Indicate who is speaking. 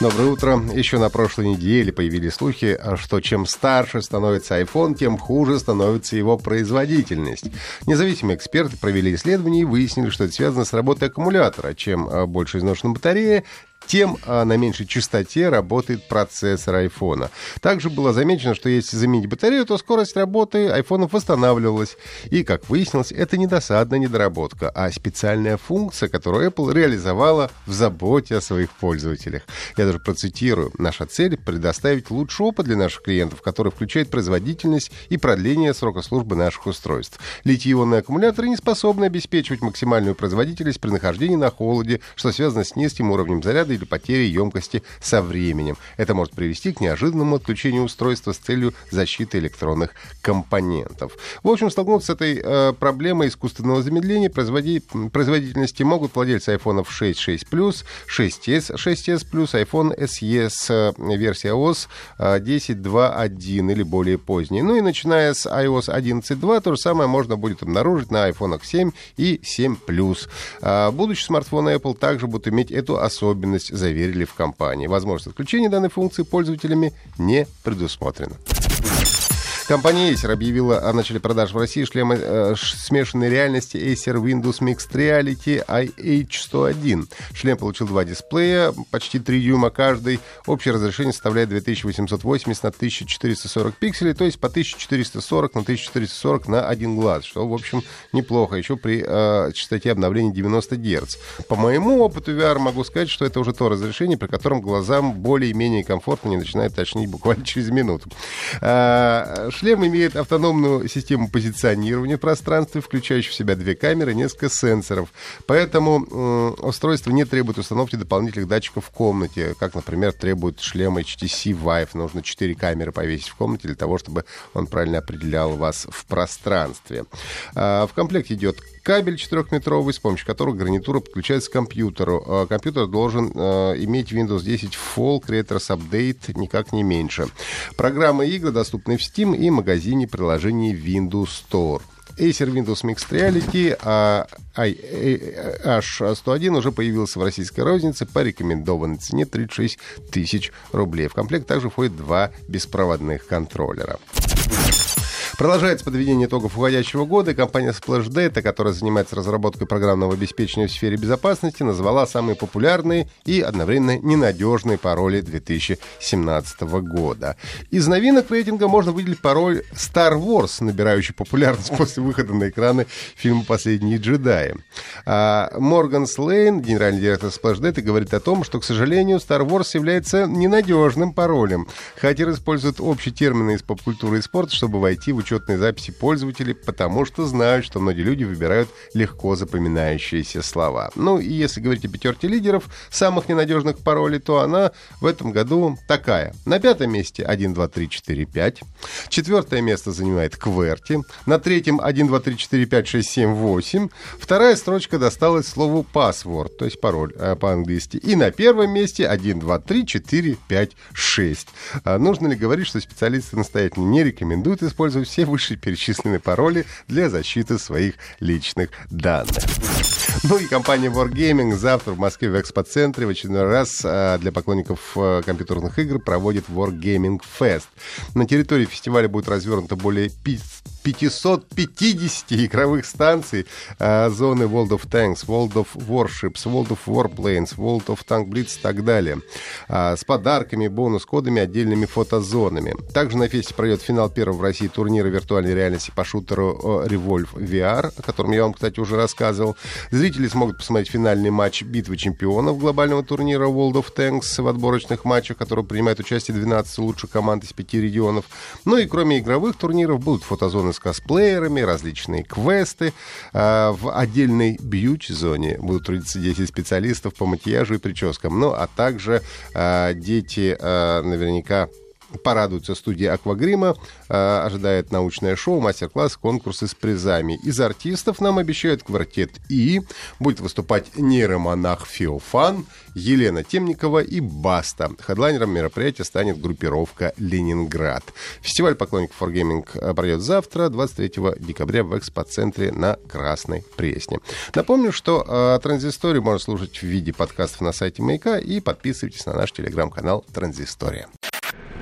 Speaker 1: Доброе утро. Еще на прошлой неделе появились слухи, что чем старше становится iPhone, тем хуже становится его производительность. Независимые эксперты провели исследование и выяснили, что это связано с работой аккумулятора. Чем а, больше изношена батарея, тем а, на меньшей частоте работает процессор айфона. Также было замечено, что если заменить батарею, то скорость работы айфонов восстанавливалась. И, как выяснилось, это не досадная недоработка, а специальная функция, которую Apple реализовала в заботе о своих пользователях. Я даже процитирую. Наша цель — предоставить лучший опыт для наших клиентов, который включает производительность и продление срока службы наших устройств. Литий-ионные аккумуляторы не способны обеспечивать максимальную производительность при нахождении на холоде, что связано с низким уровнем заряда или потери емкости со временем. Это может привести к неожиданному отключению устройства с целью защиты электронных компонентов. В общем, столкнуться с этой э, проблемой искусственного замедления производи... производительности могут владельцы iPhone 6, 6 Plus, 6s, 6s Plus, iPhone SE с э, версия OS 10.2.1 или более поздней. Ну и начиная с iOS 11.2 то же самое можно будет обнаружить на iPhone 7 и 7 Plus. А будущие смартфоны Apple также будут иметь эту особенность есть заверили в компании. Возможность отключения данной функции пользователями не предусмотрена. Компания Acer объявила о начале продаж в России шлема э, смешанной реальности Acer Windows Mixed Reality IH101. Шлем получил два дисплея, почти 3 дюйма каждый. Общее разрешение составляет 2880 на 1440 пикселей, то есть по 1440 на 1440 на один глаз, что, в общем, неплохо. Еще при э, частоте обновления 90 Гц. По моему опыту VR могу сказать, что это уже то разрешение, при котором глазам более-менее комфортно не начинает тошнить буквально через минуту. Шлем имеет автономную систему позиционирования в пространстве, включающую в себя две камеры и несколько сенсоров. Поэтому э, устройство не требует установки дополнительных датчиков в комнате, как, например, требует шлем HTC Vive. Нужно 4 камеры повесить в комнате для того, чтобы он правильно определял вас в пространстве. А, в комплекте идет кабель 4-метровый, с помощью которого гарнитура подключается к компьютеру. А, компьютер должен а, иметь Windows 10 Fall Creators Update, никак не меньше. Программы и игры доступны в Steam и магазине приложений Windows Store. Acer Windows Mixed Reality а H101 уже появился в российской рознице по рекомендованной цене 36 тысяч рублей. В комплект также входит два беспроводных контроллера. Продолжается подведение итогов уходящего года. Компания Splash Data, которая занимается разработкой программного обеспечения в сфере безопасности, назвала самые популярные и одновременно ненадежные пароли 2017 года. Из новинок рейтинга можно выделить пароль Star Wars, набирающий популярность после выхода на экраны фильма «Последние джедаи». А Морган Слейн, генеральный директор Splash Data, говорит о том, что, к сожалению, Star Wars является ненадежным паролем. Хакеры используют общие термины из поп-культуры и спорта, чтобы войти в учетной записи пользователей, потому что знают, что многие люди выбирают легко запоминающиеся слова. Ну и если говорить о пятерке лидеров самых ненадежных паролей, то она в этом году такая. На пятом месте 1, 2, 3, 4, 5. Четвертое место занимает Кверти. На третьем 1, 2, 3, 4, 5, 6, 7, 8. Вторая строчка досталась слову password, то есть пароль э, по-английски. И на первом месте 1, 2, 3, 4, 5, 6. А нужно ли говорить, что специалисты настоятельно не рекомендуют использовать все вышеперечисленные пароли для защиты своих личных данных. Ну и компания Wargaming завтра в Москве в экспоцентре в очередной раз а, для поклонников а, компьютерных игр проводит Wargaming Fest. На территории фестиваля будет развернуто более 550 игровых станций, э, зоны World of Tanks, World of Warships, World of Warplanes, World of Tank Blitz и так далее. Э, с подарками, бонус-кодами, отдельными фотозонами. Также на фесте пройдет финал первого в России турнира виртуальной реальности по шутеру Revolve VR, о котором я вам, кстати, уже рассказывал. Зрители смогут посмотреть финальный матч битвы чемпионов глобального турнира World of Tanks в отборочных матчах, в котором принимают участие 12 лучших команд из пяти регионов. Ну и кроме игровых турниров будут фотозоны с косплеерами, различные квесты. А, в отдельной бьюти-зоне будут трудиться 10 специалистов по макияжу и прическам. Ну, а также а, дети а, наверняка порадуются студии «Аквагрима». Э, ожидает научное шоу, мастер-класс, конкурсы с призами. Из артистов нам обещают квартет «И». Будет выступать нейромонах Феофан, Елена Темникова и Баста. Хедлайнером мероприятия станет группировка «Ленинград». Фестиваль поклонников Wargaming пройдет завтра, 23 декабря в экспоцентре на Красной Пресне. Напомню, что э, транзисторию можно слушать в виде подкастов на сайте Маяка и подписывайтесь на наш телеграм-канал «Транзистория».